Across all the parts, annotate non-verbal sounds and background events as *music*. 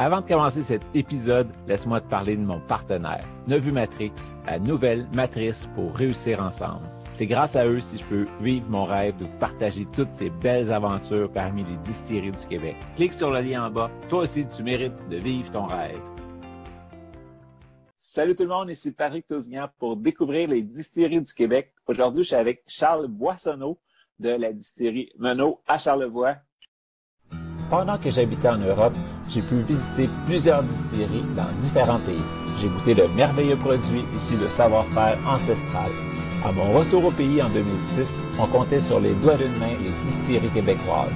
Avant de commencer cet épisode, laisse-moi te parler de mon partenaire, Nevu Matrix, la nouvelle matrice pour réussir ensemble. C'est grâce à eux si je peux vivre mon rêve de vous partager toutes ces belles aventures parmi les distilleries du Québec. Clique sur le lien en bas. Toi aussi, tu mérites de vivre ton rêve. Salut tout le monde, ici Patrick Tousignan pour découvrir les distilleries du Québec. Aujourd'hui, je suis avec Charles Boissonneau de la distillerie Menot à Charlevoix. Pendant que j'habitais en Europe, j'ai pu visiter plusieurs distilleries dans différents pays. J'ai goûté de merveilleux produits issus de savoir-faire ancestral. À mon retour au pays en 2006, on comptait sur les doigts d'une main les distilleries québécoises.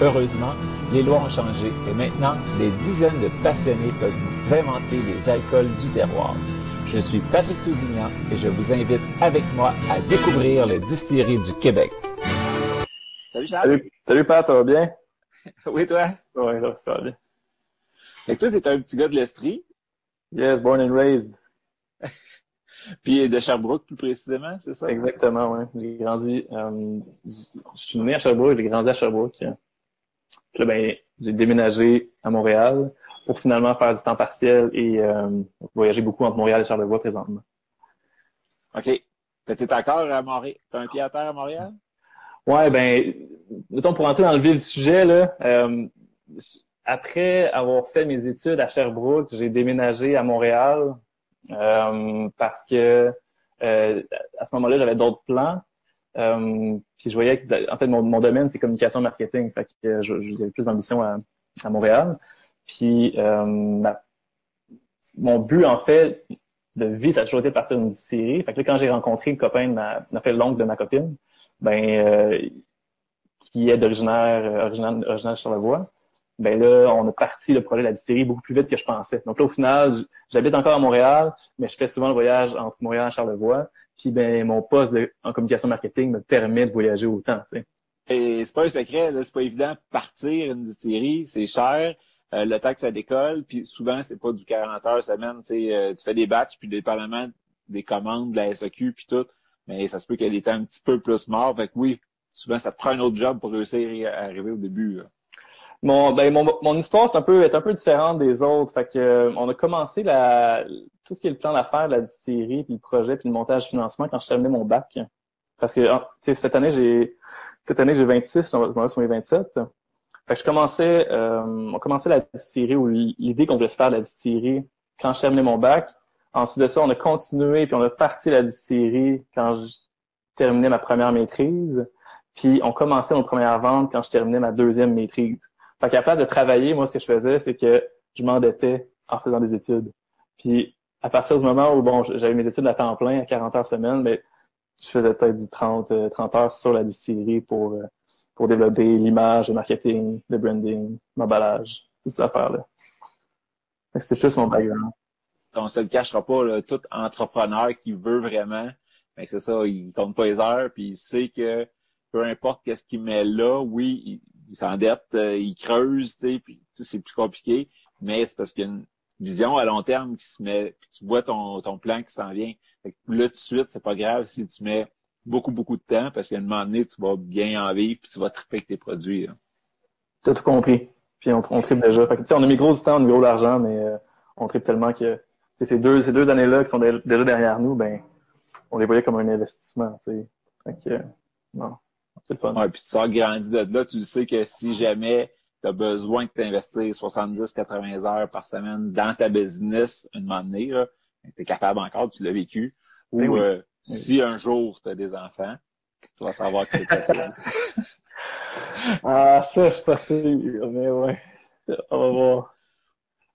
Heureusement, les lois ont changé et maintenant, des dizaines de passionnés peuvent inventer les alcools du terroir. Je suis Patrick Tousignan et je vous invite avec moi à découvrir les distilleries du Québec. Salut Charles. Salut, Salut Pat, ça va bien? *laughs* oui, toi? Oui, ça, va bien. Et toi, t'es un petit gars de l'Estrie? Yes, born and raised. *laughs* Puis de Sherbrooke, plus précisément, c'est ça? Exactement, oui. J'ai grandi, euh, je suis né à Sherbrooke, j'ai grandi à Sherbrooke. Puis là, ben, j'ai déménagé à Montréal pour finalement faire du temps partiel et euh, voyager beaucoup entre Montréal et Charlevoix présentement. OK. T'es encore à Montréal? T'as un pied à terre à Montréal? Ouais, ben, mettons, pour entrer dans le vif du sujet, là, euh, après avoir fait mes études à Sherbrooke, j'ai déménagé à Montréal euh, parce que euh, à ce moment-là, j'avais d'autres plans. Euh, puis je voyais que, en fait, mon, domaine, c'est communication marketing. Fait que j'avais plus d'ambition à, Montréal. Puis mon but, en fait, de vie, ça a toujours été de partir d'une série. Fait que là, quand j'ai rencontré le copain de ma, fait, l'oncle de ma copine, ben, qui est d'originaire, originaire, originaire de Charlevoix, ben là, on a parti le projet de la distillerie beaucoup plus vite que je pensais. Donc là, au final, j'habite encore à Montréal, mais je fais souvent le voyage entre Montréal et Charlevoix. Puis ben, mon poste en communication marketing me permet de voyager autant. Et c'est pas un secret, c'est pas évident partir une distillerie, c'est cher. Euh, le temps que ça décolle, puis souvent, c'est pas du 40 heures semaine. Tu euh, tu fais des batchs, puis dépendamment des commandes de la SAQ, puis tout. Mais ça se peut qu'elle ait un petit peu plus mort. Fait que oui, souvent, ça te prend un autre job pour réussir à arriver au début. Mon, ben, mon, mon histoire un peu, est un peu différente des autres. Fait que, euh, on a commencé la, tout ce qui est le plan d'affaires la distillerie, puis le projet, puis le montage financement quand je terminais mon bac. Parce que ah, cette année, j'ai cette année j'ai 26, je vais sur mes 27. Fait que je commençais, euh, on commençait la distillerie ou l'idée qu'on voulait se faire de la distillerie quand je terminais mon bac. Ensuite de ça, on a continué, puis on a parti la distillerie quand je terminais ma première maîtrise. Puis on commençait nos premières ventes quand je terminais ma deuxième maîtrise. Fait qu'à place de travailler, moi, ce que je faisais, c'est que je m'endettais en faisant des études. Puis, à partir du moment où, bon, j'avais mes études à temps plein, à 40 heures semaine, mais je faisais peut-être du 30, 30 euh, heures sur la distillerie pour, euh, pour développer l'image, le marketing, le branding, l'emballage, toutes ces affaires-là. C'est plus mon background. On se le cachera pas, là, tout entrepreneur qui veut vraiment, ben c'est ça, il compte pas les heures, puis il sait que peu importe qu'est-ce qu'il met là, oui, il s'endette, euh, il creuse, tu c'est plus compliqué, mais c'est parce qu'il y a une vision à long terme qui se met, puis tu vois ton, ton plan qui s'en vient. Fait que là, tout de suite, c'est pas grave si tu mets beaucoup, beaucoup de temps, parce qu'à un moment donné, tu vas bien en vivre, puis tu vas triper avec tes produits. Tu as tout compris. Puis on, on tripe déjà. Fait que, on a mis gros du temps au niveau de l'argent, mais euh, on tripe tellement que ces deux, ces deux années-là qui sont déjà, derrière nous, ben on les voyait comme un investissement. Fait que, non. C'est le Ouais, puis tu sors grandi de là, tu sais que si jamais tu as besoin de t'investir 70-80 heures par semaine dans ta business une moment donné, tu es capable encore, tu l'as vécu. Ou ben euh, si un jour tu as des enfants, tu vas savoir que c'est possible. *laughs* ah, ça, je suis pas sûr, mais ouais. On va voir.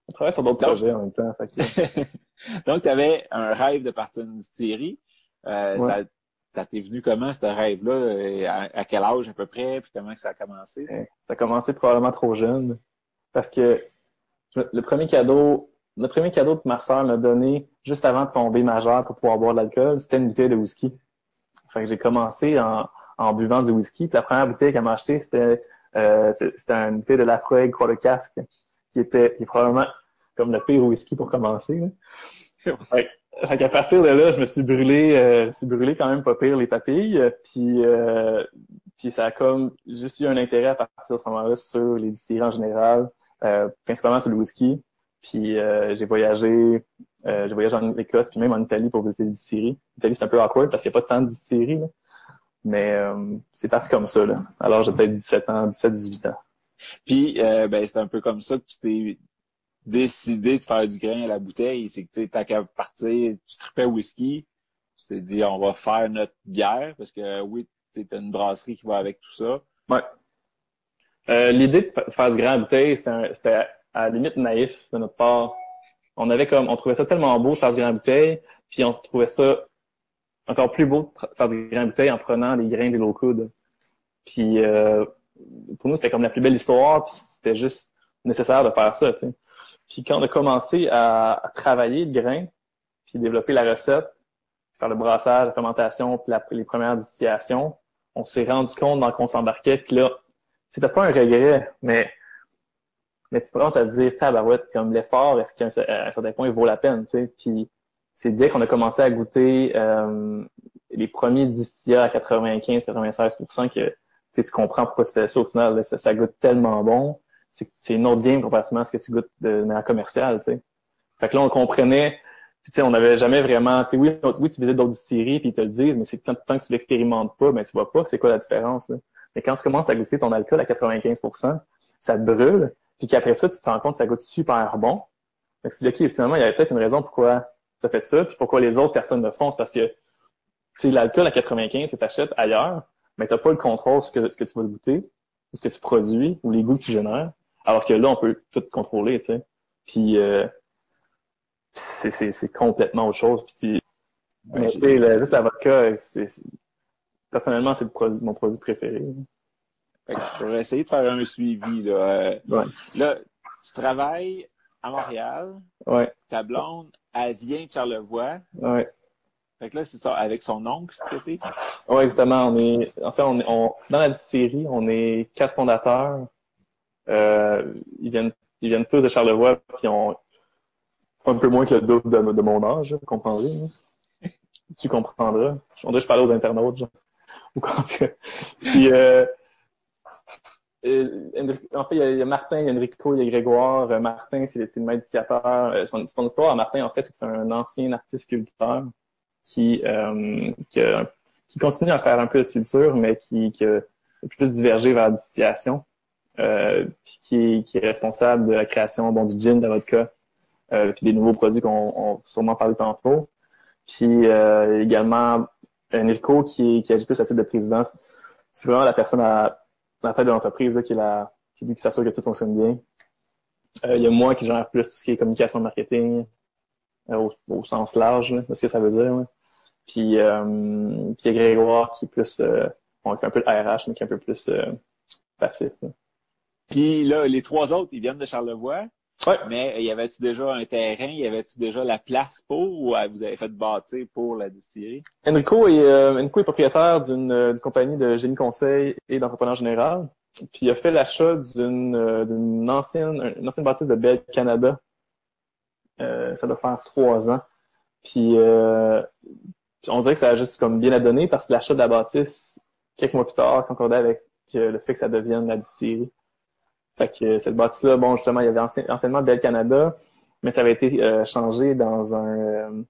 On travaille sur d'autres projets en même temps. *laughs* Donc, tu avais un rêve de partir d'une distillerie. Euh, ça, ça t'est venu comment, ce rêve-là? Euh, à, quel âge à peu près? Puis comment que ça a commencé? Ça a commencé probablement trop jeune. Parce que le premier cadeau, le premier cadeau que ma sœur m'a donné juste avant de tomber majeur pour pouvoir boire de l'alcool, c'était une bouteille de whisky. Fait que j'ai commencé en, en buvant du whisky. Puis la première bouteille qu'elle m'a achetée, c'était euh, c'était une bouteille de Lafroig Quarter Casque, qui était qui est probablement comme le pire whisky pour commencer. Là. *laughs* Fait qu'à partir de là, je me suis brûlé, euh, je me suis brûlé quand même pas pire les papilles. Puis, euh, puis ça a comme juste eu un intérêt à partir de ce moment-là sur les distilleries en général, euh, principalement sur le whisky. Puis euh, j'ai voyagé, euh, j'ai voyagé en Écosse puis même en Italie pour visiter les distilleries. L'Italie c'est un peu awkward parce qu'il n'y a pas tant de distilleries. Là. Mais euh, c'est parti comme ça. Là. Alors j'ai peut-être 17 ans, 17-18 ans. Puis ben c'est un peu comme ça que tu t'es décidé de faire du grain à la bouteille, c'est que tu sais, qu'à partir, tu tripais whisky, tu t'es dit on va faire notre bière, parce que oui, tu as une brasserie qui va avec tout ça. Ouais. Euh, L'idée de faire à la bouteille, c'était à la limite naïf de notre part. On avait comme on trouvait ça tellement beau de faire du grain à bouteille, puis on trouvait ça encore plus beau de faire du grain bouteille en prenant les grains des low coude. Puis euh, pour nous, c'était comme la plus belle histoire, puis c'était juste nécessaire de faire ça, tu sais. Puis quand on a commencé à, travailler le grain, puis développer la recette, faire le brassage, la fermentation, puis les premières distillations, on s'est rendu compte dans qu'on s'embarquait, puis là, c'était pas un regret, mais mais tu penses à te dire, tabarouette, comme l'effort, est-ce qu'à un, certain point, il vaut la peine, tu sais. Puis c'est dès qu'on a commencé à goûter euh, les premiers distillats à 95-96% que tu comprends pourquoi tu fais ça au final. ça, ça goûte tellement bon c'est une autre game comparativement à ce que tu goûtes de manière commerciale, tu sais. Fait que là, on comprenait, tu sais, on n'avait jamais vraiment, tu sais, oui, oui, tu visites d'autres distilleries, puis ils te le disent, mais c'est tant, tant que tu l'expérimentes pas, ben tu vois pas c'est quoi la différence, là. Mais quand tu commences à goûter ton alcool à 95%, ça te brûle, puis qu'après ça, tu te rends compte que ça goûte super bon. Que tu dis, OK, finalement, il y avait peut-être une raison pourquoi tu as fait ça, puis pourquoi les autres personnes le font, c'est parce que, tu sais, l'alcool à 95, tu t'achètes ailleurs, mais t'as pas le contrôle sur ce que, tu vas goûter, ce que tu produis, ou les goûts que tu génères. Alors que là, on peut tout contrôler, tu sais. Puis euh, c'est complètement autre chose. Puis ouais, sais, juste la vodka, personnellement, c'est mon produit préféré. Je vais essayer de faire un suivi. Là, euh, ouais. là tu travailles à Montréal. Ouais. Ta blonde, elle vient de Charlevoix. Ouais. Fait que là, c'est ça, avec son oncle, côté. Oui, exactement. On est, en fait, on est, on, dans la série, on est quatre fondateurs. Euh, ils viennent ils viennent tous de Charlevoix, puis ont un peu moins que le double de, mon âge, vous comprendrez. Hein? tu comprendras. On dirait que je parlais aux internautes. Genre. puis, euh, euh, en fait, il y, a, Martin, il y a Enrico, il y a Grégoire. Euh, Martin, c'est le maître initiateur. Son, histoire, Martin, en fait, c'est que c'est un ancien artiste sculpteur qui, euh, qui, continue à faire un peu de sculpture, mais qui, qui a plus divergé vers la distillation. Euh, qui, est, qui est responsable de la création bon, du gin, de la vodka, euh, puis des nouveaux produits qu'on va sûrement parler tantôt. Puis également Enrico qui, qui agit plus à titre de président. C'est vraiment la personne à, la tête de l'entreprise qui qui qui s'assure que tout fonctionne bien. Il y a moi qui gère plus tout ce qui est communication marketing au, sens large, de ce que ça veut dire. Puis, euh, puis il y a Grégoire qui est plus on fait un peu le RH, mais qui est un peu plus passif. Puis là, les trois autres, ils viennent de Charlevoix. Ouais. Mais y avait-tu déjà un terrain, y avait-tu déjà la place pour ou euh, vous avez fait bâtir pour la distillerie? Enrico est, euh, Enrico est propriétaire d'une euh, compagnie de génie conseil et d'entrepreneur général. Puis il a fait l'achat d'une euh, ancienne une ancienne bâtisse de Belle Canada. ça doit faire trois ans. Puis on dirait que ça a juste comme bien à donner parce que l'achat de la bâtisse, quelques mois plus tard, concordait avec le fait que ça devienne la distillerie. Fait que cette bâtisse-là, bon, justement, il y avait anciennement Bell Canada, mais ça avait été euh, changé dans un... Euh,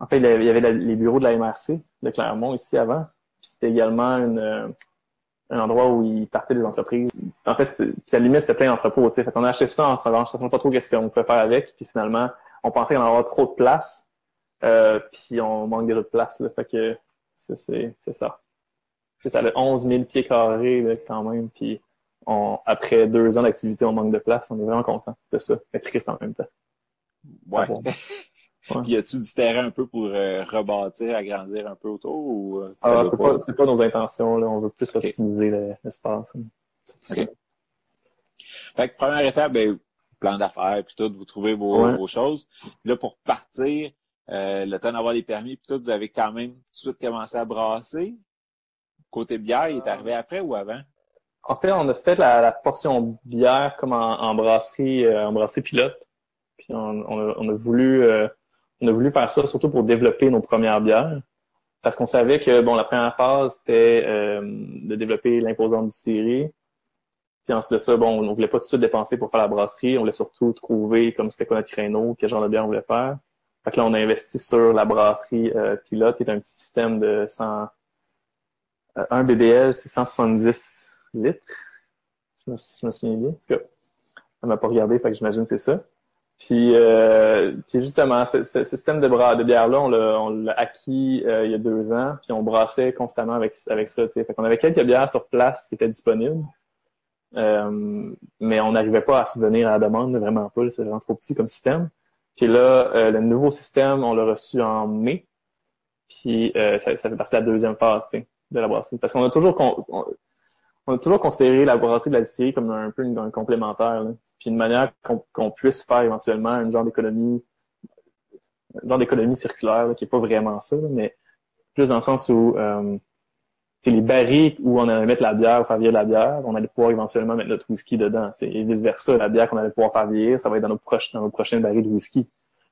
en fait, il y avait, les bureaux de la MRC de Clermont ici avant. Puis c'était également une, euh, un endroit où ils partaient des entreprises. En fait, puis à la limite, c'était plein d'entrepôts. Fait qu'on a acheté ça en ne sachant pas trop qu'est-ce qu'on pouvait faire avec. Puis finalement, on pensait qu'on allait avoir trop de place. Euh, puis on manque de place. Là. Fait que c'est ça. C'est ça, le 11 000 pieds carrés là, quand même. Puis après deux ans d'activité, on manque de place. On est vraiment content de ça, mais triste en même temps. Ouais. ouais. *laughs* y a-tu du terrain un peu pour euh, rebâtir, agrandir un peu autour ou euh, ah, c'est pas, nos intentions là. On veut plus optimiser l'espace. Okay. Fait que première étape, ben, plan d'affaires, puis tout, vous trouvez vos, choses. là, pour partir, euh, le temps d'avoir les permis, puis tout, vous avez quand même tout de suite commencé à brasser. Côté bière, il est arrivé après ou avant? En fait, on a fait la, portion bière comme en, brasserie, euh, en brasserie pilote. Puis on, a, voulu, euh, on a voulu faire ça surtout pour développer nos premières bières, parce qu'on savait que bon, la première phase c'était euh, de développer l'imposante distillerie. Puis ensuite de ça, bon, on voulait pas tout de suite dépenser pour faire la brasserie, on voulait surtout trouver comme c'était quoi notre créneau, quel genre de bière on voulait faire. Fait que là, on a investi sur la brasserie pilote, qui est un petit système de 100, un BBL, c'est 170 litres. Je me, je me souviens bien. En tout cas, elle m'a pas regardé, fait que j'imagine c'est ça. Puis, euh, puis justement, ce, système de, bras, de bière-là, on l'a acquis euh, il y a deux ans, puis on brassait constamment avec, avec ça. T'sais. Fait qu'on avait quelques bières sur place qui étaient disponibles, euh, mais on n'arrivait pas à subvenir à la demande, vraiment pas. C'est vraiment trop petit comme système. Puis là, euh, le nouveau système, on l'a reçu en mai, puis ça, ça, fait partie de la deuxième phase de la brasserie. Parce qu'on a toujours on a toujours considéré la brasserie de la distillerie comme un peu un complémentaire, puis une manière qu'on puisse faire éventuellement un genre d'économie, genre d'économie circulaire qui est pas vraiment ça, mais plus dans le sens où euh, les barriques où on allait mettre la bière ou faire vieillir la bière, on allait pouvoir éventuellement mettre notre whisky dedans. Et vice versa, la bière qu'on allait pouvoir faire vieillir, ça va être dans nos, prochains dans nos prochaines barils de whisky.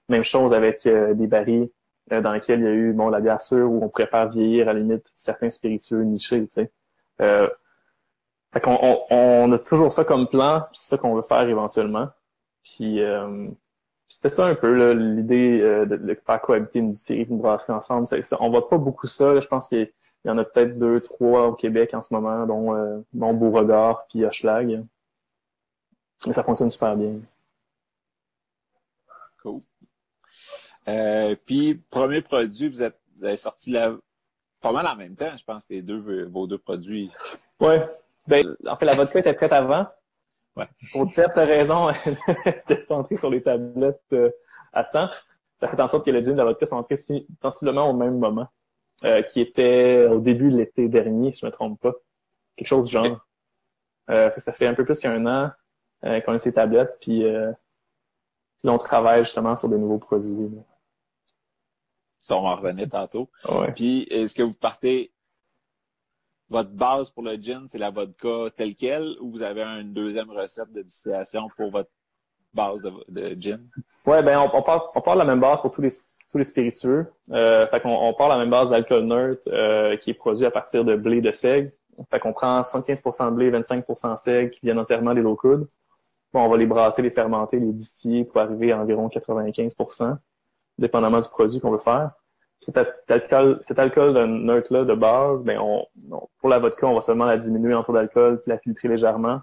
Même chose avec euh, des barils euh, dans lesquels il y a eu bon la bière sûre où on prépare vieillir à la limite certains spiritueux nichés. Euh, fait qu'on on, a toujours ça comme plan, c'est ça qu'on veut faire éventuellement. Puis euh, c'était ça un peu l'idée euh, de, de, faire cohabiter une distillerie une brasserie ensemble. on voit pas beaucoup ça. Je pense qu'il y, en a peut-être deux, trois au Québec en ce moment, dont, euh, dont Beauregard puis Hochelag. Mais ça fonctionne super bien. Cool. Euh, puis, premier produit, vous, êtes, vous avez sorti la, pas mal en même temps, je pense, les deux, vos deux produits. Ouais, ben, en fait, la vodka était prête avant. Ouais. Pour diverses raisons *laughs* d'être entré sur les tablettes euh, à temps. Ça fait en sorte que le gin et la vodka sont entrés sensiblement au même moment, euh, qui était au début de l'été dernier, si je me trompe pas. Quelque chose du genre. Euh, ça fait un peu plus qu'un an euh, qu'on a ces tablettes, puis, puis là, on travaille justement sur des nouveaux produits. Ça, on en revenait tantôt. Ouais. Puis, est-ce que vous partez votre base pour le gin, c'est la vodka telle quelle ou vous avez une deuxième recette de distillation pour votre base de, gin? Ouais, ben on, part, on part de la même base pour tous les tous les spiritueux. Euh, fait qu'on on part de la même base d'alcool neutre euh, qui est produit à partir de blé de seigle. Fait qu'on prend 75% de blé, 25% seigle qui viennent entièrement des low Bon, on va les brasser, les fermenter, les distiller pour arriver à environ 95%, dépendamment du produit qu'on veut faire cet alcool, cet alcool de neutre-là de base, ben on, pour la vodka, on va seulement la diminuer en taux d'alcool puis la filtrer légèrement.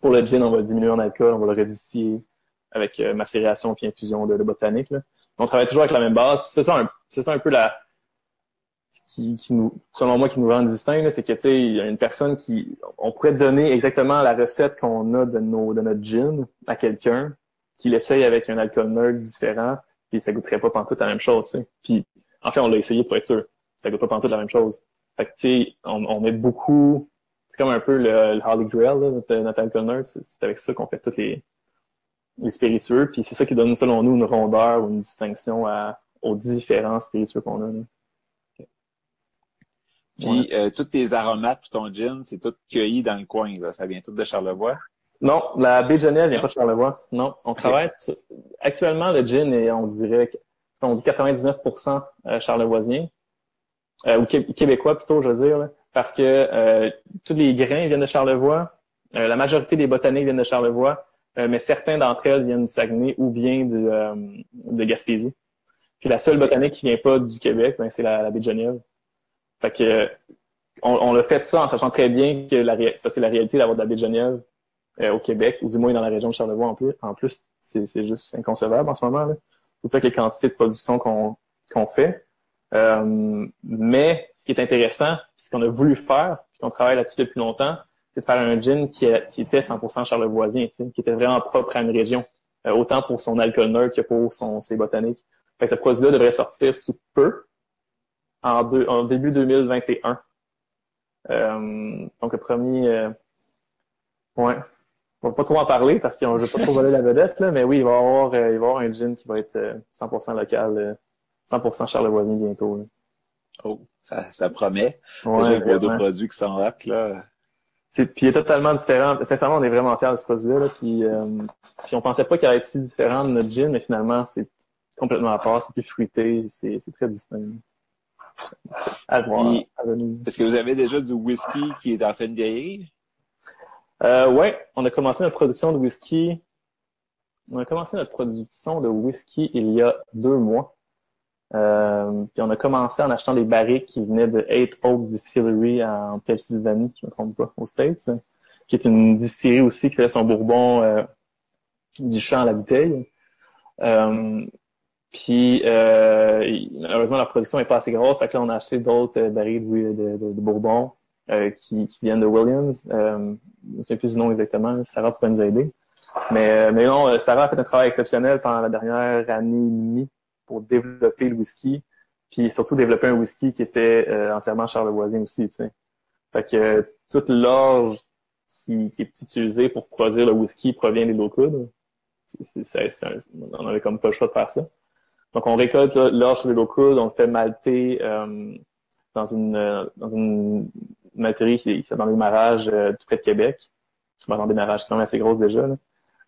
Pour le gin, on va le diminuer en alcool, on va le redistiller avec euh, macération puis infusion de, de botanique. Là. On travaille toujours avec la même base. C'est ça, c'est ça un peu la qui, qui, nous, selon moi, qui nous rend distinct, c'est que tu sais, il y a une personne qui, on pourrait donner exactement la recette qu'on a de nos de notre gin à quelqu'un qui l'essaye avec un alcool neutre différent puis ça goûterait pas pantoute la même chose. Puis en fait, on l'a essayé pour être sûr. Ça goûte pas pantoute la même chose. Fait que tu sais, on, on, met beaucoup. C'est comme un peu le, le Holy Grail, là, notre, notre alcool C'est avec ça qu'on fait tous les, les spiritueux. Puis c'est ça qui donne, selon nous, une rondeur ou une distinction à, aux différents spiritueux qu'on a. Là. Puis euh, tous tes aromates pour ton gin, c'est tout cueilli dans le coin. Là. Ça vient tout de Charlevoix? Non, la baie de Genève vient pas de Charlevoix. Non, on travaille actuellement le gin et on dirait on dit 99% euh, charlevoisien euh, ou québécois plutôt, je veux dire, parce que euh, tous les grains viennent de Charlevoix, euh, la majorité des botaniques viennent de Charlevoix, mais certains d'entre elles viennent du Saguenay ou bien du, de Gaspésie. Puis la seule botanique qui vient pas du Québec, ben, c'est la, baie de Genève. Fait que on, on a fait ça en sachant très bien que la c'est parce que la réalité d'avoir de la baie de Genève, euh, au Québec, ou du moins dans la région de Charlevoix en plus. En plus, c'est juste inconcevable en ce moment. Là. Tout les quantités de production qu'on qu'on fait. Euh, mais ce qui est intéressant, ce qu'on a voulu faire, puis qu'on travaille là-dessus depuis longtemps, c'est de faire un gin qui, qui était 100% charlevoisien, qui était vraiment propre à une région, euh, autant pour son alcool neutre que pour son, ses botaniques. Fait que ce produit-là devrait sortir sous peu, en, deux, en début 2021. Euh, donc le premier, ouais, on va pas trop en parler parce qu'on veut pas trop voler la vedette, là, mais oui, il va y avoir, il va y avoir un gin qui va être 100% local, 100% Charlevoisien bientôt. Là. Oh, ça, ça promet. Ouais, Déjà, il y a deux produits qui hot, là. C'est, puis il est totalement différent. Sincèrement, on est vraiment fiers de ce produit-là. Là, puis, euh, puis on pensait pas qu'il allait être si différent de notre gin, mais finalement, c'est complètement à part. C'est plus fruité. C'est, c'est très distinct. À voir. Puis- à venir. Est-ce que vous avez déjà du whisky qui est en train de vieillir? Euh, ouais, on a commencé notre production de whisky. On a commencé notre production de whisky il y a deux mois. Euh, puis on a commencé en achetant des barriques qui venaient de Eight Oak Distillery en Pennsylvanie, je me trompe pas, aux States, qui est une distillerie aussi qui fait son bourbon euh, du champ à la bouteille. Euh, puis euh, malheureusement la production est pas assez grosse, fait que là on a acheté d'autres euh, barriques de, bourbon qui, viennent de Williams. Je ne sais plus du nom exactement, Sarah pourrait nous aider. Mais, mais non, Sarah a fait un travail exceptionnel pendant la dernière année et demie pour développer le whisky, puis surtout développer un whisky qui était euh, entièrement charlevoisien aussi, tu sais. Fait que euh, toute l'orge qui, qui est utilisée pour produire le whisky provient des un- on avait comme pas le choix de faire ça. Donc on récolte l'orge sur les Low-Coudes, on le fait malter euh, dans une dans une qui, qui est dans le démarrage euh, tout près de Québec. Bon, dans le démarrage quand même assez grosse déjà.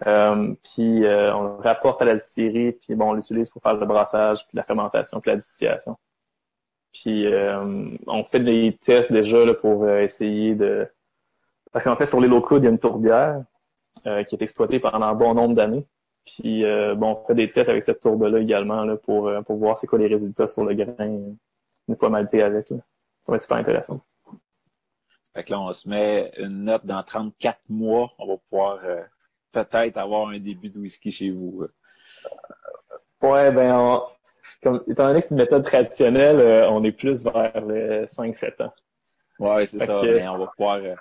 Euh, puis euh, on le rapporte à la distillerie, puis bon, on l'utilise pour faire le brassage, puis la fermentation, puis la distillation. Puis euh, on fait des tests déjà là, pour euh, essayer de... Parce qu'en fait, sur les locaux, il y a une tourbière euh, qui est exploitée pendant un bon nombre d'années. Puis bon, on fait des tests avec cette tourbe-là également là, pour, pour voir c'est quoi les résultats sur le grain une fois malté avec. Là. Ça va être super intéressant. Fait que là, on se met une note dans 34 mois. On va pouvoir peut-être avoir un début de whisky chez vous. euh. Ouais, ben, on- comme, étant donné que c'est une méthode traditionnelle, euh, on est plus vers les 5-7 ans. Ouais, c'est ça. que- on va pouvoir, euh,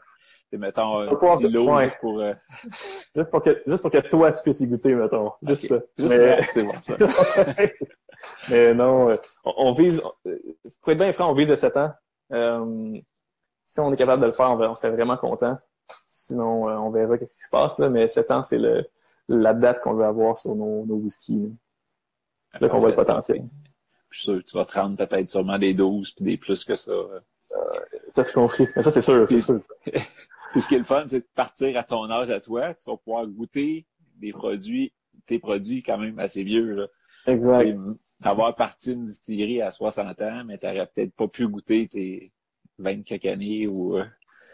mettons, un petit lot ouais. juste pour... euh, *laughs* Juste pour que, juste pour que toi, tu puisses y goûter, mettons. Juste ça. Juste Mais- c'est bon, ça. *laughs* Mais non, on, on vise, pour être bien franc, on vise de 7 ans. Si on est capable de le faire, on, on serait vraiment content. Sinon, euh, on verra qu'est-ce qui se passe, là. Mais 7 ans, c'est la date qu'on veut avoir sur nos, nos whiskies. C'est là qu'on voit le ça. potentiel. Je suis sûr que tu vas te rendre peut-être sûrement des 12 puis des plus que ça. euh. Ça, j'ai compris. Mais ça, c'est sûr, c'est Puis- sûr. *laughs* Puis ce qui est le fun, c'est de partir à ton âge à toi. Tu vas pouvoir goûter des produits, tes produits quand même assez vieux. Là. Exact. Et avoir parti une distillerie à 60 ans, mais t'aurais peut-être pas pu goûter tes 20 quelques années ou... euh,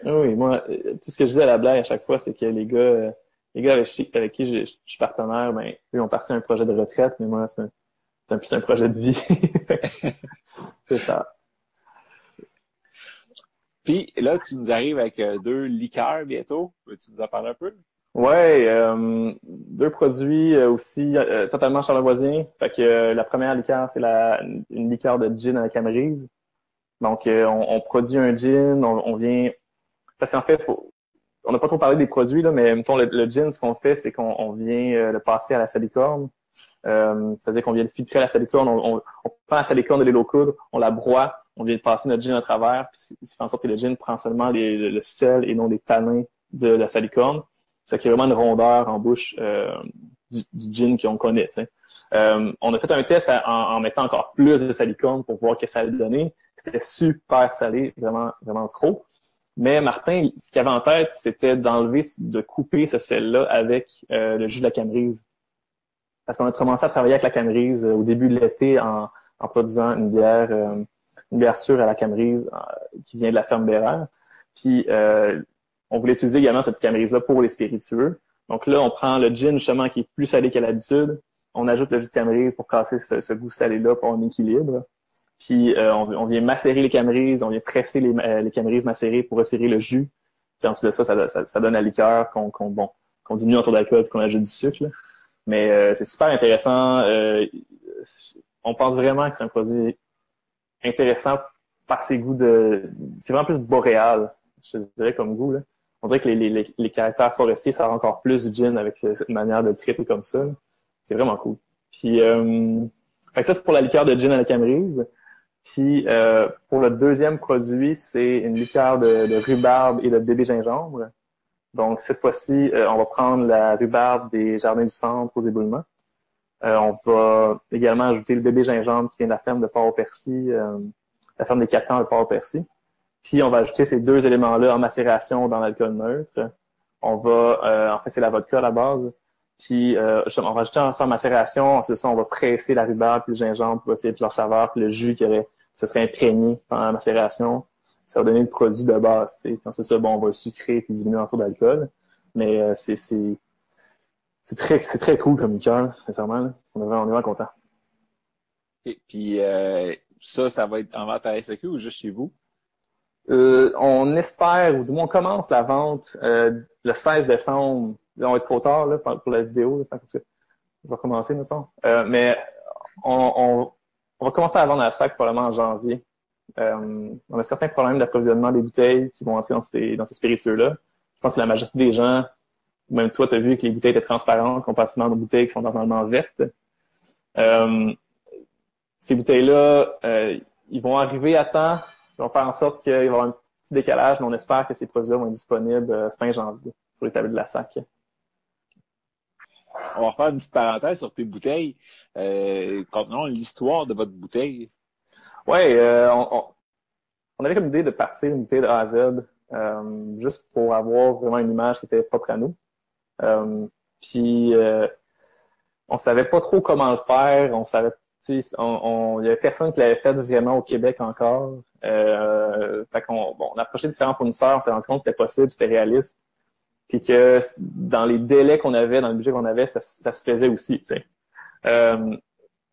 Oui, moi, euh, tout ce que je disais à la blague à chaque fois, c'est que les gars, euh, les gars avec, qui je, je suis partenaire, ben, eux ont parti un projet de retraite, mais moi, c'est un, c'est un plus un projet de vie. *laughs* c'est ça. Puis là, tu nous arrives avec euh, deux liqueurs bientôt. Peux-tu nous en parler un peu? Ouais, euh, deux produits aussi euh, totalement charlevoisiens. Fait que euh, la première liqueur, c'est la une liqueur de gin à la camerise. Donc, on, on produit un gin, on, on vient... Parce qu'en fait, on n'a pas trop parlé des produits, là, mais mettons, le, le gin, ce qu'on fait, c'est qu'on on vient euh, le passer à la salicorne. Euh, C'est-à-dire qu'on vient le filtrer à la salicorne, on, on, prend la salicorne de l'île aux coudres, on la broie, on vient de passer notre gin à travers, puis qui fait en sorte que le gin prend seulement le, sel et non les tanins de la salicorne. Ça crée vraiment une rondeur en bouche euh, du, du gin qu'on connaît. Euh, on a fait un test en, en mettant encore plus de salicorne pour voir ce que ça allait donner. C'était super salé, vraiment, vraiment trop. Mais Martin, ce qu'il avait en tête, c'était d'enlever, de couper ce sel-là avec euh, le jus de la camerise. Parce qu'on a commencé à travailler avec la camerise euh, au début de l'été en, produisant une bière, euh, une bière sûre à la camerise euh, qui vient de la ferme Bérère. Puis on voulait utiliser également cette camerise-là pour les spiritueux. Donc là, on prend le gin justement qui est plus salé qu'à l'habitude. On ajoute le jus de camerise pour casser ce, ce goût salé-là pour un équilibre. Puis euh, on, vient macérer les camerises, on vient presser les, euh, camerises macérées pour resserrer le jus. Puis ensuite de ça, ça, donne la liqueur qu'on bon, diminue en taux d'alcool puis qu'on ajoute du sucre. là. Mais euh, c'est super intéressant. Euh, on pense vraiment que c'est un produit intéressant par ses goûts de... C'est vraiment plus boréal, je dirais, comme goût. Là. On dirait que les, les, les, caractères forestiers, ça encore plus du gin avec ce- cette manière de le traiter comme ça. C'est vraiment cool. Puis, euh, ça, c'est pour la liqueur de gin à la camerise. Puis, euh, pour le deuxième produit, c'est une liqueur de, de rhubarbe et de bébé gingembre. Donc, cette fois-ci, on va prendre la rhubarbe des jardins du centre aux éboulements. on va également ajouter le bébé gingembre qui vient de la ferme de Port-au-Percy, la ferme des quatre ans de Port-au-Percy. Puis, on va ajouter ces deux éléments-là en macération dans l'alcool neutre. On va, en fait, c'est la vodka à la base. Puis euh, on va ajouter ça en macération. Ensuite on va presser la rhubarbe puis le gingembre pour essayer de leur saveur, puis le jus qui aurait, ce serait imprégné pendant la macération. Ça va donner le produit de base. T'sais. Puis c'est ça, bon, on va sucrer puis diminuer taux d'alcool. Mais euh, c'est c'est c'est très c'est très cool comme liqueur, sincèrement. On est vraiment, on est vraiment content. Et puis euh, ça, ça va être en vente à SEQ ou juste chez vous? Euh, on espère, ou du moins on commence la vente le 16 décembre on va être trop tard là, pour la vidéo. Là, je vais commencer maintenant. Euh, mais on, on, va commencer à vendre la sac probablement en janvier. Euh, on a certains problèmes d'approvisionnement des bouteilles qui vont entrer dans ces, dans ces spiritueux-là. Je pense que la majorité des gens, même toi, tu as vu que les bouteilles étaient transparentes comparativement aux bouteilles qui sont normalement vertes. Euh, ces bouteilles-là, euh, ils vont arriver à temps. Ils vont faire en sorte qu'il va y avoir un petit décalage, mais on espère que ces produits-là vont être disponibles euh, fin janvier sur les tables de la SAC on va faire une petite parenthèse sur tes bouteilles. Euh, contenons l'histoire de votre bouteille. Oui, euh, on, avait comme idée de passer une bouteille de A à Z, euh, juste pour avoir vraiment une image qui était propre à nous. Euh, puis, on savait pas trop comment le faire. On savait, il y avait personne qui l'avait fait vraiment au Québec encore. Euh, fait on a approché différents fournisseurs, on s'est rendu compte que c'était possible, c'était réaliste puis que dans les délais qu'on avait, dans le budget qu'on avait, ça, se faisait aussi. Tu sais. Euh,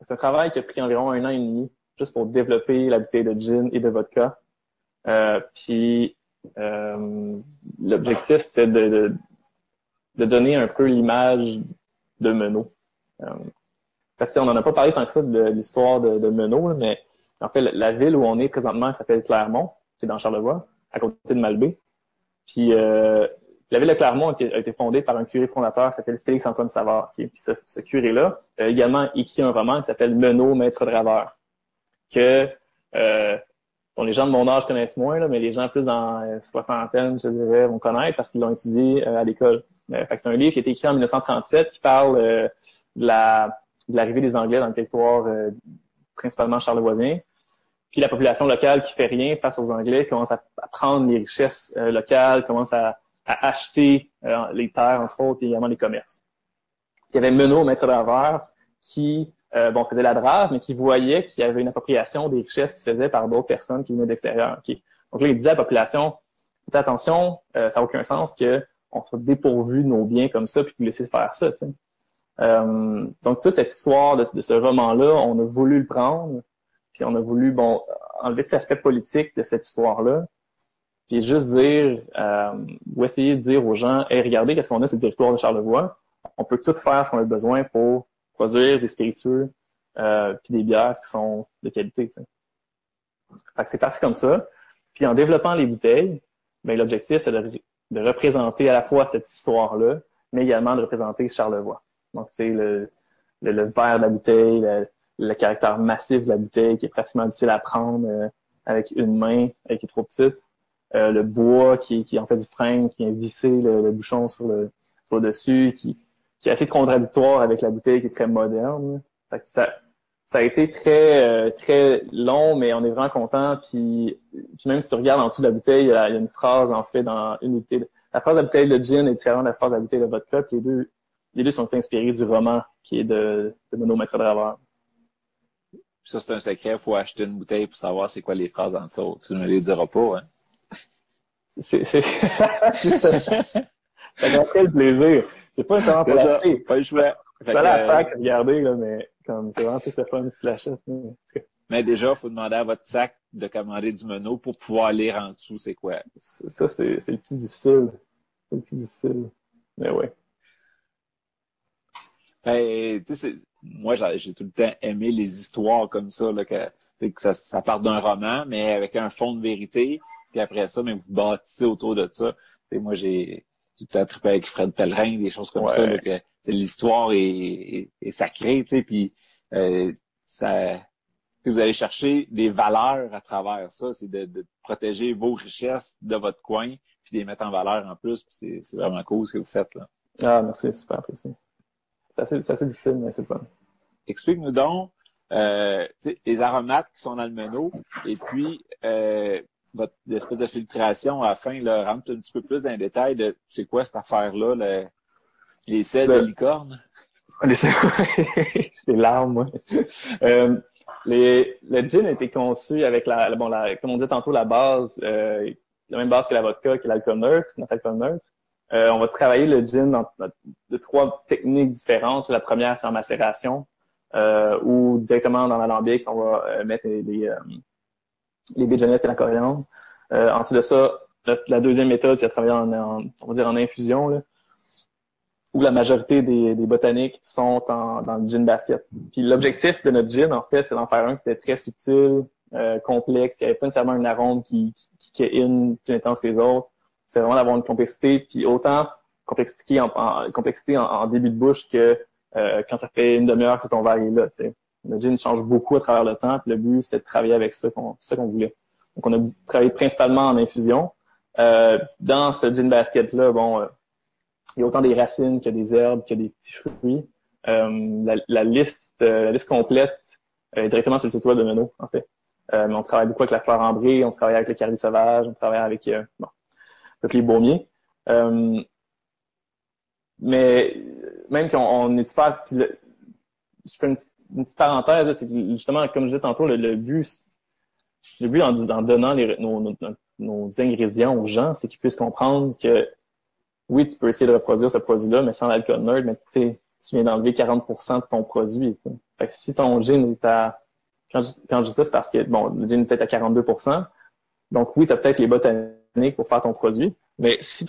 c'est un travail qui a pris environ un an et demi juste pour développer la bouteille de gin et de vodka. Euh, puis euh, l'objectif, c'est de, de, donner un peu l'image de Menot. Euh, parce qu'on n'en a pas parlé tant que ça de, l'histoire de, de mais en fait, la, ville où on est présentement s'appelle Clermont, qui est dans Charlevoix, à côté de Malbé. Puis euh, la ville de Clermont a été, fondée par un curé fondateur qui s'appelle Félix-Antoine Savard. Qui, puis ce, curé-là a également écrit un roman qui s'appelle Menot, maître draveur, que euh, les gens de mon âge connaissent moins, là, mais les gens plus dans la soixantaine, je dirais, vont connaître parce qu'ils l'ont étudié euh, à l'école. Euh, c'est un livre qui a été écrit en 1937 qui parle euh, de la de l'arrivée des Anglais dans le territoire principalement charlevoisien, puis la population locale qui fait rien face aux Anglais commence à, prendre les richesses locales, commence à à acheter euh, les terres, entre autres, et également les commerces. Il y avait Menot, maître draveur, qui euh, bon, faisait la drave, mais qui voyait qu'il y avait une appropriation des richesses qui se faisait par d'autres personnes qui venaient d'extérieur. Donc là, il disait à la population, attention, euh, ça n'a aucun sens que on soit dépourvu de nos biens comme ça, puis vous laisser faire ça. Euh, donc toute cette histoire de, de ce roman-là, on a voulu le prendre, puis on a voulu bon enlever tout l'aspect politique de cette histoire-là, puis juste dire euh, ou essayer de dire aux gens Hey, regardez qu'est-ce qu'on a sur le territoire de Charlevoix. On peut tout faire ce qu'on a besoin pour produire des spiritueux euh, puis des bières qui sont de qualité. Fait que c'est parti comme ça. Puis en développant les bouteilles, ben, l'objectif, c'est de, de, représenter à la fois cette histoire-là, mais également de représenter Charlevoix. Donc, tu sais, le, le, le, verre de la bouteille, le, le, caractère massif de la bouteille qui est pratiquement difficile à prendre euh, avec une main, et qui est trop petite. Euh, le bois qui, qui en fait du frein, qui vient visser le, bouchon sur le, dessus, qui, qui est assez contradictoire avec la bouteille qui est très moderne. Ça, ça a été très euh, très long, mais on est vraiment content. Puis, puis même si tu regardes en dessous de la bouteille, il y a, une phrase en fait dans une bouteille. La phrase de la bouteille de gin est différente de la phrase de la bouteille de vodka. Puis les deux, les deux sont inspirés du roman qui est de, de Mono Maître. Ça, c'est un secret. Il faut acheter une bouteille pour savoir c'est quoi les phrases en dessous. Tu ne les diras pas, hein? C'est, c'est, *laughs* ça quel plaisir. C'est pas un pour l'acheter. Pas le choix. C'est pas la sac, regardez, là, mais comme, c'est vraiment plus le fun si l'achète. Mais déjà, il faut demander à votre sac de commander du menu pour pouvoir lire en dessous c'est quoi. Ça, c'est, c'est le plus difficile. C'est le plus difficile. Mais ouais. Ben, tu moi, j'ai tout le temps aimé les histoires comme ça, là, que, que ça, ça part d'un roman, mais avec un fond de vérité puis après ça, mais vous bâtissez autour de ça. Et moi, j'ai tout à trippé avec Fred Pellerin, des choses comme ça, que l'histoire est, est, sacrée, tu sais, puis euh, ça vous allez chercher des valeurs à travers ça, c'est de, de, protéger vos richesses de votre coin, puis les mettre en valeur en plus. C'est vraiment cool ce que vous faites là. Ah, merci, super apprécié. C'est assez, assez, difficile, mais c'est fun. Explique-nous donc euh, les aromates qui sont dans le menu et puis euh, votre espèce de filtration afin de rentrer un petit peu plus dans les détails de c'est quoi cette affaire-là, les sels de licorne? Les, *laughs* les larmes, euh, les, le gin a été conçu avec la, bon, la, comme on dit tantôt, la base, euh, la même base que la vodka, qui est l'alcool neutre, notre alcool neutre. Euh, on va travailler le gin dans, de trois techniques différentes. La première, c'est en macération, euh, ou directement dans l'alambic, on va mettre les, les, euh, les et la coriandre. ensuite de ça, la, deuxième méthode, c'est à travailler en, on va dire en infusion, là, où la majorité des, des botaniques sont en, dans le gin basket. Puis l'objectif de notre gin, en fait, c'est d'en faire un qui était très subtil, complexe. Il n'y avait pas nécessairement un arôme qui, qui, qui est in, plus intense que les autres c'est vraiment d'avoir une complexité, puis autant complexité en, complexité en, début de bouche que euh, quand ça fait une demi-heure que ton verre est là. T'sais. Le gin change beaucoup à travers le temps, le but, c'est de travailler avec ça qu'on qu'on voulait. Donc, on a travaillé principalement en infusion. Euh, dans ce gin basket-là, bon, euh, il y a autant des racines que des herbes, que des petits fruits. La, la, liste, la liste complète est directement sur le site web de Menot, en fait. mais on travaille beaucoup avec la fleur ambrée, on travaille avec le carré sauvage, on travaille avec bon, les baumiers. Euh, mais même qu'on est super, puis je fais une, petite parenthèse, c'est justement, comme je disais tantôt, le, but, le but en, donnant nos, ingrédients aux gens, c'est qu'ils puissent comprendre que oui, tu peux essayer de reproduire ce produit-là, mais sans l'alcool nerd, mais tu viens d'enlever 40% de ton produit. Si ton gin est à quand je, dis ça, c'est parce que bon, le gin est peut-être à 42%. Donc oui, tu as peut-être les botaniques pour faire ton produit. Mais si,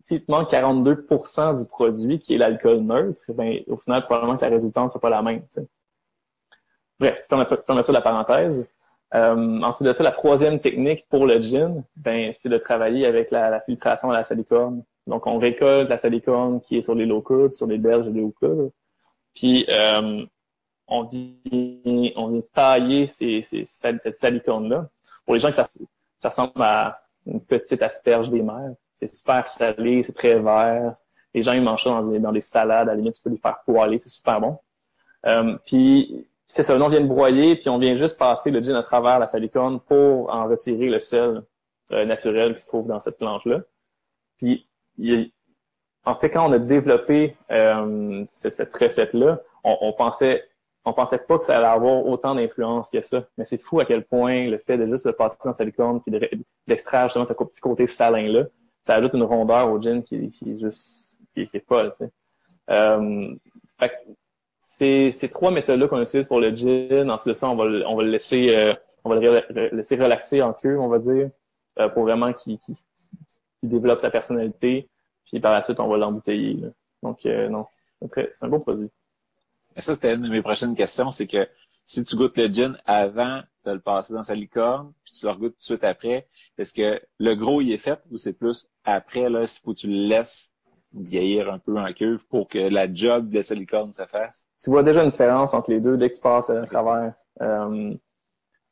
si te manque 42% du produit qui est l'alcool neutre, ben, au final, probablement que la résultante ne sera pas la même. Bref, ça de la parenthèse. Euh, ensuite de ça, la troisième technique pour le gin, ben, c'est de travailler avec la, filtration à la salicorne. Donc, on récolte la salicorne qui est sur les locaux, sur les berges de locaux. Puis, euh, on vient, on vient tailler ces, cette salicorne-là. Pour les gens ça, ça ressemble à une petite asperge des mers. C'est super salé, c'est très vert. Les gens, ils mangent ça dans des, dans des salades. À la limite, tu peux les faire poêler, c'est super bon. Euh, puis, c'est ça, on vient de broyer, puis on vient juste passer le gin à travers la salicorne pour en retirer le sel euh, naturel qui se trouve dans cette planche-là. Puis, en fait, quand on a développé euh, cette, recette-là, on, on, pensait on pensait pas que ça allait avoir autant d'influence que ça. Mais c'est fou à quel point le fait de juste le passer dans sa licorne puis d'extraire justement ce petit côté salin-là, ça ajoute une rondeur au gin qui, qui est juste, qui, qui est folle, tu sais. Euh, ces trois méthodes-là qu'on utilise pour le gin. Ensuite de ça, on va, on va le laisser, euh, on va le laisser relaxer en queue, on va dire, euh, pour vraiment qu'il développe sa personnalité. Puis par la suite, on va l'embouteiller. Donc, euh, non, c'est un beau produit. Ça, c'était une de mes prochaines questions, c'est que si tu goûtes le gin avant de le passer dans sa licorne, puis tu le regoutes tout de suite après, est-ce que le gros il est fait ou c'est plus après, là, s'il faut que tu le laisses vieillir un peu en cuve pour que la job de sa licorne se fasse? Tu vois déjà une différence entre les deux dès que tu passes à travers. Euh,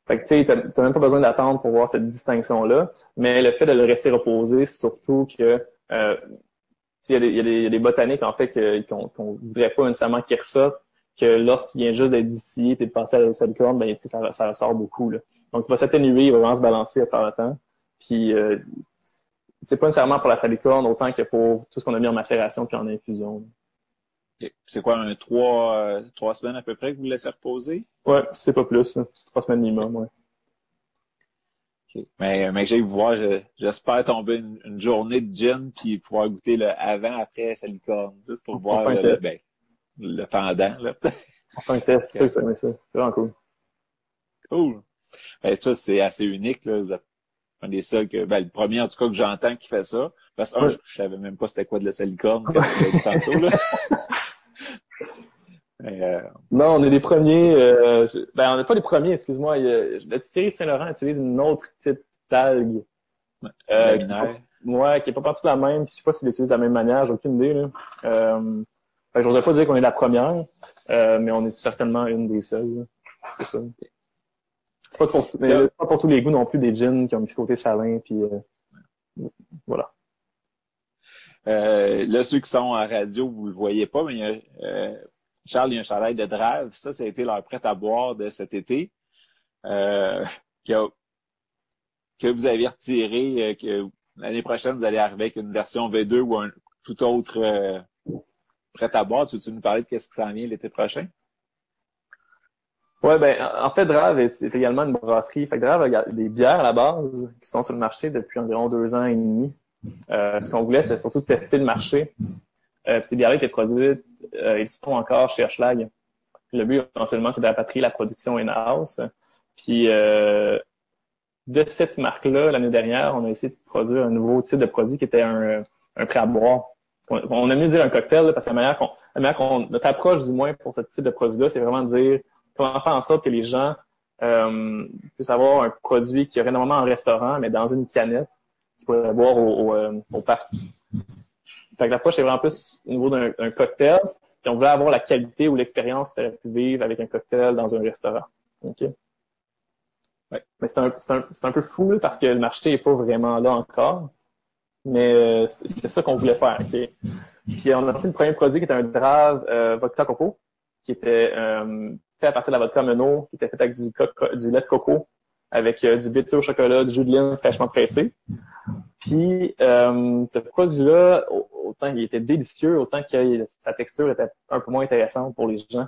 fait que tu sais, t'as même pas besoin d'attendre pour voir cette distinction-là, mais le fait de le laisser reposer, surtout que euh, il y, a des, il, y a des, botaniques en fait qu'on ne voudrait pas nécessairement qu'ils ressortent, que lorsqu'il vient juste d'être distillé et de passer à la salicorne, ben, ça, ça ressort beaucoup. Là. Donc, il va s'atténuer, il va vraiment se balancer à travers le temps. Puis, euh, c'est pas nécessairement pour la salicorne autant que pour tout ce qu'on a mis en macération puis en infusion. C'est quoi, un trois, euh, trois semaines à peu près que vous laissez reposer? Ouais, c'est pas plus. C'est trois semaines minimum, ouais. Mais, mais j'ai voir, j'espère tomber une, journée de gin puis pouvoir goûter le avant, après salicorne, juste pour voir le, ben, le pendant. Là. *laughs* On fait un test, c'est ça, ça. C'est vraiment cool. Cool. Ben, ça, c'est assez unique. Là. Vous un des seuls que, ben, le premier en tout cas que j'entends qui fait ça. Parce que, un, je, savais même pas c'était quoi de la salicorne quand tu l'as dit tantôt. Là. *laughs* euh... Non, on est les premiers. Euh, ben, on n'est pas les premiers, excuse-moi. La distillerie Saint-Laurent utilise une autre type d'algue. Euh, qui, ouais, qui est pas partie de la même. Je sais pas s'ils l'utilisent de la même manière, j'ai aucune idée. Là. Euh, je n'osais pas dire qu'on est la première, euh, mais on est certainement une des seules. C'est ça. C'est pas, pour, pas pour tous les goûts non plus des gins qui ont un petit côté salin, puis euh, voilà. Euh, là, ceux qui sont en radio, vous le voyez pas, mais il y a, euh, Charles, il y a un chalet de Drave. Ça, ça a été leur prêt à boire de cet été. Euh, que, que vous avez retiré, euh, que l'année prochaine, vous allez arriver avec une version V2 ou un tout autre euh, prêt à boire. Tu veux nous parler de qu'est-ce qui s'en vient l'été prochain? Ouais, ben, en fait, Drave c'est également une brasserie. Fait que Drave a des bières à la base qui sont sur le marché depuis environ deux ans et demi. Euh, ce qu'on voulait, c'est surtout tester le marché. Euh, ces bières-là étaient produites, euh, ils sont encore chez Schlag. Le but, éventuellement, c'est de rapatrier la production in-house. Puis, euh, de cette marque-là, l'année dernière, on a essayé de produire un nouveau type de produit qui était un, un prêt à boire. On, aime mieux dire un cocktail, parce que la manière qu'on, qu'on, notre approche, du moins, pour ce type de produit-là, c'est vraiment de dire comment faire en sorte que les gens euh, puissent avoir un produit qui aurait normalement en restaurant, mais dans une canette, qu'ils pourraient boire au, au, euh, au parc. Fait que l'approche est vraiment plus au niveau d'un cocktail. Puis on voulait avoir la qualité ou l'expérience que tu pu vivre avec un cocktail dans un restaurant. OK? Ouais. Mais c'est un, un, un, peu fou parce que le marché n'est pas vraiment là encore. Mais c'est ça qu'on voulait faire. Puis on a sorti le premier produit qui était un Drave euh, vodka coco, qui était euh, fait à partir de la vodka Menot, qui était fait avec du, lait de coco, avec euh, du bitter au chocolat, du jus de lime fraîchement pressé. Puis euh, ce produit-là, autant qu'il était délicieux, autant que sa texture était un peu moins intéressante pour les gens.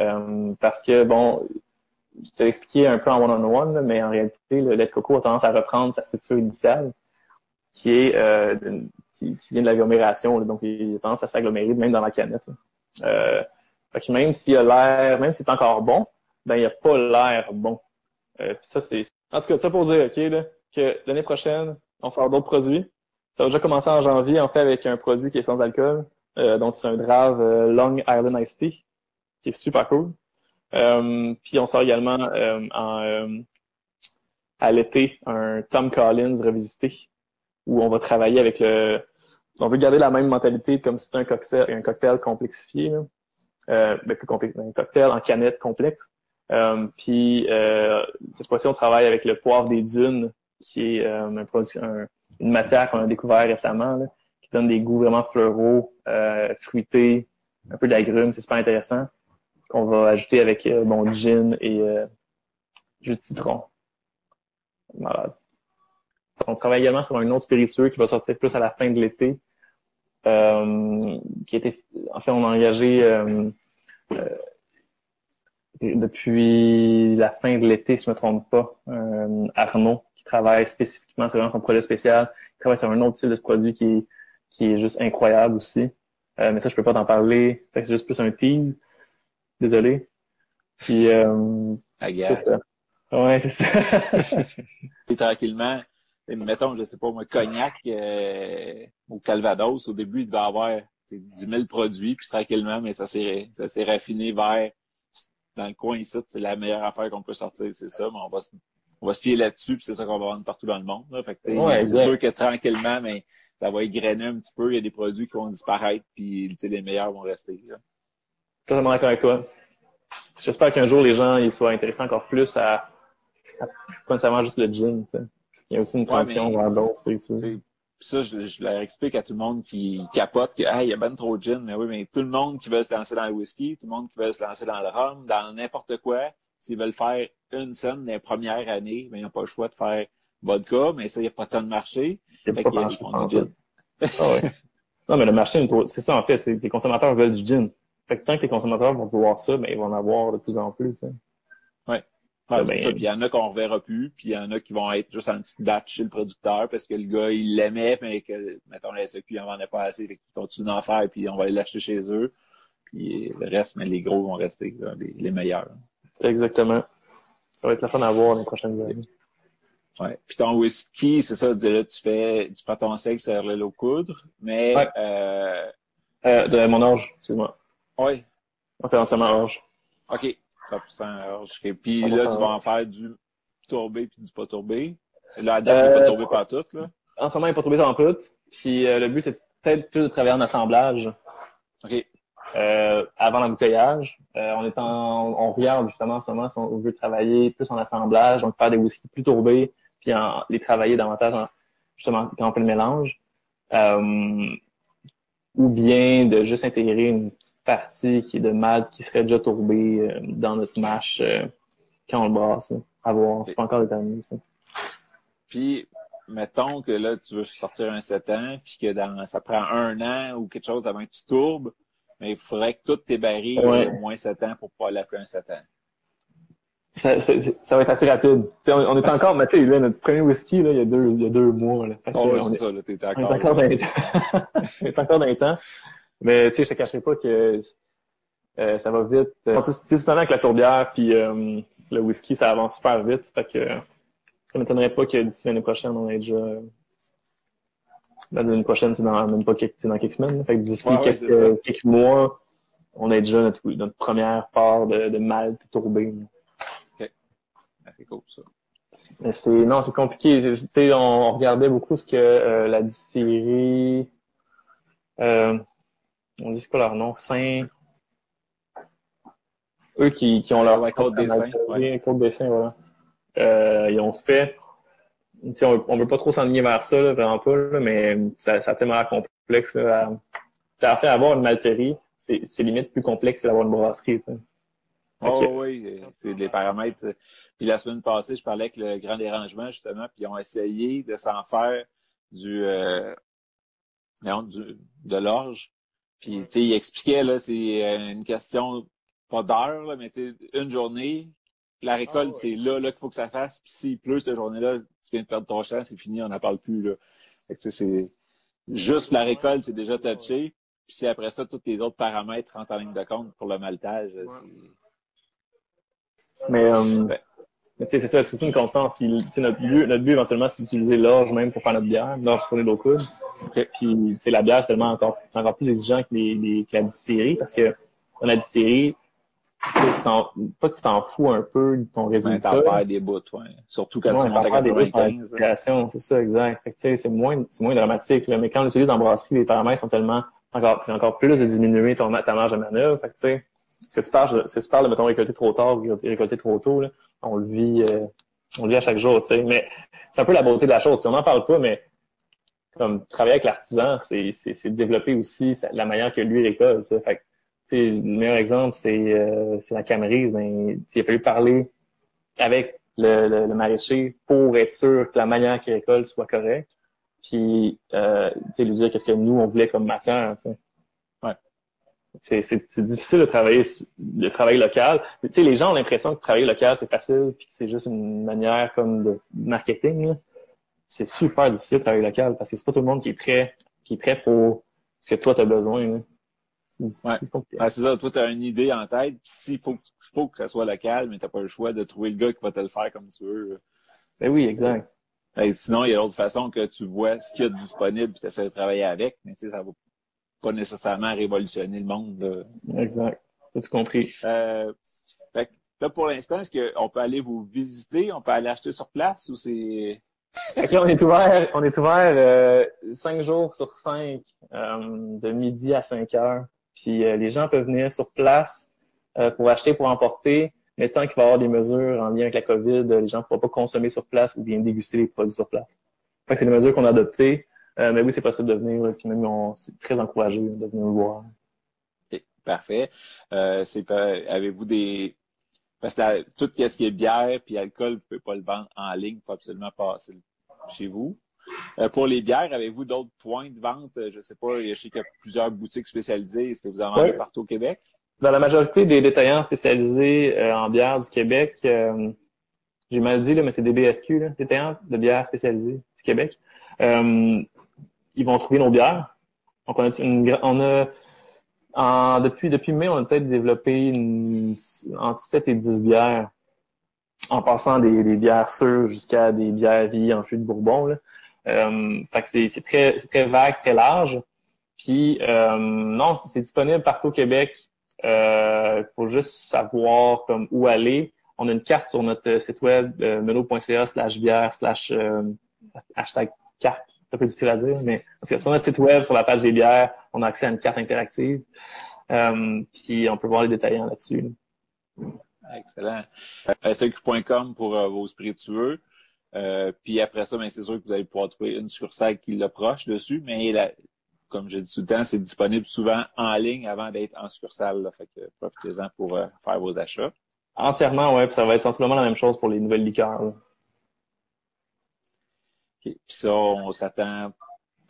Euh, parce que, bon, je t'ai expliqué un peu en one-on-one, mais en réalité, le lait de coco a tendance à reprendre sa structure initiale, qui est qui, vient de l'agglomération, donc il a tendance à s'agglomérer même dans la canette. Même s'il a l'air, même s'il est encore bon, ben il a pas l'air bon. Euh, ça, c'est. En tout cas, ça pour dire, OK, là, que l'année prochaine, on sort d'autres produits. Ça va déjà commencer en janvier, en fait, avec un produit qui est sans alcool. Euh, donc, c'est un Drave euh, Long Island Iced Tea, qui est super cool. Euh, puis on sort également en, à l'été un Tom Collins revisité, où on va travailler avec le... On veut garder la même mentalité comme si c'était un cocktail, un cocktail complexifié. Là. Euh, ben, un cocktail en canette complexe. Euh, puis euh, cette fois-ci, on travaille avec le poivre des dunes, qui est un produit, un, une matière qu'on a découvert récemment, là, qui donne des goûts vraiment fleuraux, fruités, un peu d'agrumes, c'est super intéressant. Qu'on va ajouter avec bon gin et jus de citron. Malade. On travaille également sur un autre spiritueux qui va sortir plus à la fin de l'été. Euh, qui était, en fait, on a engagé euh, euh, depuis la fin de l'été, si je me trompe pas, euh, Arnaud, qui travaille spécifiquement, c'est vraiment son projet spécial, il travaille sur un autre type de produit qui est, qui est juste incroyable aussi. Euh, mais ça, je peux pas t'en parler. c'est juste plus un tease. Désolé. Puis, euh, c'est ça. Ouais, c'est ça. *laughs* Et tranquillement, mettons, je sais pas, moi, cognac euh, ou Calvados, au début, il devait avoir 10 000 produits, puis tranquillement, mais ça s'est ça s'est raffiné vers dans le coin ici, c'est la meilleure affaire qu'on peut sortir, c'est ça, mais on va se, on va se fier là-dessus, puis c'est ça qu'on va vendre partout dans le monde. Là. Fait que, Ouais, c'est sûr que tranquillement, mais ça va égrener un petit peu, il y a des produits qui vont disparaître, puis tu sais, les meilleurs vont rester. Là. Totalement d'accord avec toi. J'espère qu'un jour, les gens ils soient intéressés encore plus à, à pas nécessairement juste le gin. Il y a aussi une transition mais- vers d'autres spiritueux. Ça, je, je leur explique à tout le monde qui capote que hey, il y a ben trop de gin. Mais oui, mais tout le monde qui veut se lancer dans le whisky, tout le monde qui veut se lancer dans le rhum, dans n'importe quoi, s'ils veulent faire une scène les premières années, ben, ils n'ont pas le choix de faire vodka, mais ça, il n'y a pas tant de marché. Fait pas du gin. Ah ouais. Non, mais le marché, c'est ça en fait, c'est que les consommateurs veulent du gin. Fait que tant que les consommateurs vont vouloir ça, ben, ils vont en avoir de plus en plus. Ouais, Ben, ça. Puis il y en a qu'on reverra plus, puis il y en a qui vont être juste en petite batch chez le producteur parce que le gars, il l'aimait, mais que, mettons, la SEQ, il en vendait pas assez, fait qu'il continue d'en faire, puis on va aller l'acheter chez eux. Puis le reste, mais les gros vont rester là, les, les meilleurs. Exactement. Ça va être la fun à voir les prochaines années. Ouais. Puis ton whisky, c'est ça, de là, tu fais, tu prends ton sec sur le l'eau coudre, mais, Ouais. euh, Euh, de mon orge, excuse-moi. ouais, On fait entièrement orge. ok, 100% orge. Et Puis 100% là, tu vas en faire du tourbé puis du pas tourbé. Là, à date, il n'est Euh, pas tourbé par tout, là. En ce moment, il n'est pas trouvé en poudre. Puis euh, le but, c'est peut-être plus de travailler en assemblage Ok. euh, avant l'embouteillage. Euh, on est en, on regarde justement en ce moment si on veut travailler plus en assemblage, donc faire des whiskies plus tourbés, puis en, les travailler davantage en, justement quand on fait le mélange. Euh, ou bien de juste intégrer une petite partie qui est de malt qui serait déjà tourbée euh, dans notre mash euh, quand on le brasse. À voir, c'est pas encore déterminé ça. Puis, mettons que là, tu veux sortir un 7 ans, puis que dans, ça prend un an ou quelque chose avant que tu tourbes, mais il faudrait que toutes tes barils Ouais. aient au moins 7 ans pour pouvoir l'appeler un 7 ans. Ça, ça, ça va être assez rapide. T'sais, on, on est encore, mais tu sais, notre premier whisky, là, il y a deux, il y a deux mois. Là. Oh, ouais, on, c'est est, ça, là, t'es on est encore. dans les temps. *laughs* on est encore dans les temps. Mais tu sais, je te cacherai pas que euh, ça va vite. Euh, tu sais, souvent avec la tourbière puis euh, le whisky, ça avance super vite. Fait que ça m'étonnerait pas que d'ici l'année prochaine, on ait déjà. L'année prochaine, c'est dans même pas quelques, c'est dans quelques semaines. là. Fait que d'ici Ouais, ouais, c'est ça. quelques, quelques mois, on ait déjà notre, notre première part de, de malt tourbé. Ah, C'est cool, ça. Mais c'est non, c'est compliqué. Tu sais, on, on regardait beaucoup ce que euh, la distillerie, euh, on dit quoi leur nom, Saint. Eux qui, qui ont leur Ouais, Côte des Saints, ouais. Côte des Saints, voilà. Euh, ils ont fait. Tu sais, on, on veut pas trop s'enligner vers ça, là, vraiment pas, là, mais ça, ça a tellement complexe. Là, à- ça a fait avoir une malterie, c'est limite plus complexe que d'avoir une brasserie. Oh, oui, c'est les paramètres. Puis la semaine passée, je parlais avec le grand dérangement, justement, puis ils ont essayé de s'en faire du, euh, non, du de l'orge. Puis, tu sais, il expliquait, là, c'est euh, une question, pas d'heure, là, mais tu sais, une journée, la récolte, Ah ouais. c'est là, là qu'il faut que ça fasse. Puis s'il pleut cette journée-là, tu viens de perdre ton champ, c'est fini, on n'en parle plus, là. Fait que, tu sais, c'est juste la récolte, c'est déjà touché. Puis si après ça, tous les autres paramètres rentrent en ligne de compte pour le maltage, c'est... Mais, euh, Ouais. Mais tu sais, c'est ça, c'est toute une constance. Puis, tu sais, notre but, notre but éventuellement, c'est d'utiliser l'orge même pour faire notre bière, l'orge tournée d'eau coude. Puis, tu sais, la bière, c'est tellement encore, c'est encore plus exigeant que, les, les- que la distillerie parce que dans la distillerie, pas que tu t'en fous un peu de ton résultat. t'en perds des bouts, ouais. Surtout quand Ouais, tu montes à t'en perds des bouts par 95. là. distillation, c'est ça, exact. Fait que, c'est moins, c'est moins dramatique, là. Mais quand on utilise en brasserie, les paramètres sont tellement, encore, c'est encore plus de diminuer ton, ta marge de manœuvre. Fait que, tu sais, si tu parles, si tu parles mettons, récolter trop tard ou récolter trop tôt, là, on le vit, euh, on le vit à chaque jour, tu sais. Mais c'est un peu la beauté de la chose. Puis on n'en parle pas, mais comme travailler avec l'artisan, c'est, c'est, c'est développer aussi la manière que lui récolte. Fait que, le meilleur exemple, c'est, euh, c'est la camerise. Ben, il a fallu parler avec le, le, le maraîcher pour être sûr que la manière qu'il récolte soit correcte. Puis, euh, lui dire qu'est-ce que nous, on voulait comme matière. C'est, difficile de travailler, de travailler local. Tu sais, les gens ont l'impression que travailler local, c'est facile, puis que c'est juste une manière comme de marketing. C'est super difficile de travailler local parce que c'est pas tout le monde qui est prêt, qui est prêt pour ce que toi, tu as besoin, là. Ouais. Ah, c'est ça, toi, tu as une idée en tête, puis s'il faut, faut que ça soit local, mais t'as pas le choix de trouver le gars qui va te le faire comme tu veux. Ben oui, exact. Et sinon, il y a d'autres façons que tu vois ce qu'il y a de disponible et tu essaies de travailler avec, mais tu sais, ça va pas nécessairement révolutionner le monde. là. Exact. T'as tout compris. Euh, fait que là, pour l'instant, est-ce qu'on peut aller vous visiter? On peut aller acheter sur place ou c'est... *laughs* Là, on est ouvert, on est ouvert euh, cinq jours sur cinq, euh, de midi à 5 heures. Puis euh, les gens peuvent venir sur place euh, pour acheter, pour emporter, mais tant qu'il va y avoir des mesures en lien avec la COVID, euh, les gens ne pourront pas consommer sur place ou bien déguster les produits sur place. C'est des mesures qu'on a adoptées. Euh, mais oui, c'est possible de venir, là, puis même on c'est très encouragé de venir nous voir. Parfait. Euh, c'est pas- avez-vous des parce que la- tout ce qui est bière puis alcool, vous pouvez pas le vendre en ligne, il faut absolument passer chez vous. Euh, pour les bières, avez-vous d'autres points de vente? Euh, Je sais pas, je sais qu'il y a plusieurs boutiques spécialisées. Est-ce que vous en vendez partout au Québec? Dans la majorité des détaillants spécialisés euh, en bière du Québec, euh, j'ai mal dit, là, mais c'est des BSQ, là, détaillants de bière spécialisés du Québec. Ils vont trouver nos bières. On a, depuis, mai, on a peut-être développé entre 7 et 10 bières, en passant des, bières sûres jusqu'à des bières vie en fût de bourbon. Euh, c'est très, c'est très vague, très large. Puis, euh, non, c'est disponible partout au Québec. Euh, faut juste savoir où aller. On a une carte sur notre site web euh, meno.ca slash bière slash euh, hashtag carte. C'est un peu difficile à dire, mais parce que sur notre site web, sur la page des bières, on a accès à une carte interactive. Euh, puis on peut voir les détaillants là-dessus. Excellent. Euh, SQ.com pour euh, vos spiritueux. Euh, puis après ça, ben, c'est sûr que vous allez pouvoir trouver une succursale qui l'approche dessus, mais la- comme je dis tout le temps, c'est disponible souvent en ligne avant d'être en succursale. Là. Fait que profitez-en pour faire vos achats. Entièrement. Puis ça va être sensiblement la même chose pour les nouvelles liqueurs. là. Puis ça, on s'attend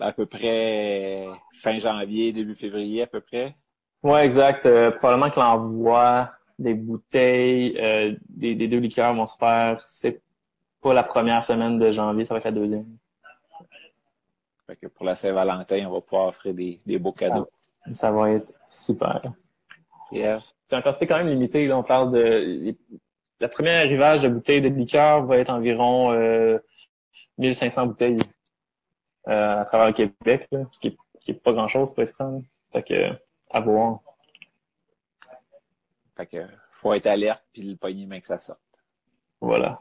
à peu près fin janvier, début février à peu près. Ouais, exact. Euh, probablement que l'envoi des bouteilles euh, des, des deux liqueurs vont se faire. C'est pas la première semaine de janvier, ça va être la deuxième. Fait que pour la Saint-Valentin, on va pouvoir offrir des, des beaux cadeaux. Ça va être super. Yes. C'est encore c'était quand même limité. Là, on parle de les- le premier arrivage de bouteilles de liqueur va être environ euh, 1500 bouteilles euh, à travers le Québec, là, ce qui est, qui est pas grand chose pour être franc. Fait que à voir. Fait que faut être alerte puis le pogner même que ça sorte. Voilà.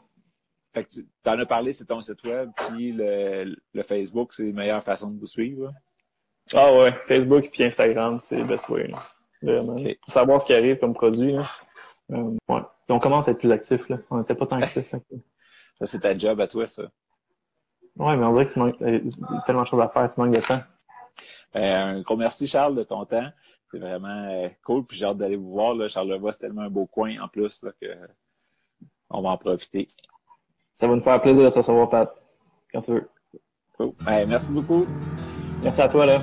Fait que tu en as parlé, c'est ton site web, puis le, le Facebook, c'est la meilleure façon de vous suivre. Ah ouais, Facebook puis Instagram, c'est best way. là. Vraiment. Pour savoir ce qui arrive comme produit. Là. Euh, ouais. Puis on commence à être plus actifs. Là. On n'était pas tant *laughs* que- Ça, c'est ta job à toi, ça. Ouais, mais on dirait que tu manques euh, tellement de choses à faire, tu manques de temps. Euh, un gros merci, Charles, de ton temps. C'est vraiment euh, cool, puis j'ai hâte d'aller vous voir. Là. Charlevoix, c'est tellement un beau coin en plus là, que on va en profiter. Ça va nous faire plaisir de te recevoir, Pat. Quand tu veux. Cool. Ouais, merci beaucoup. Merci à toi, là.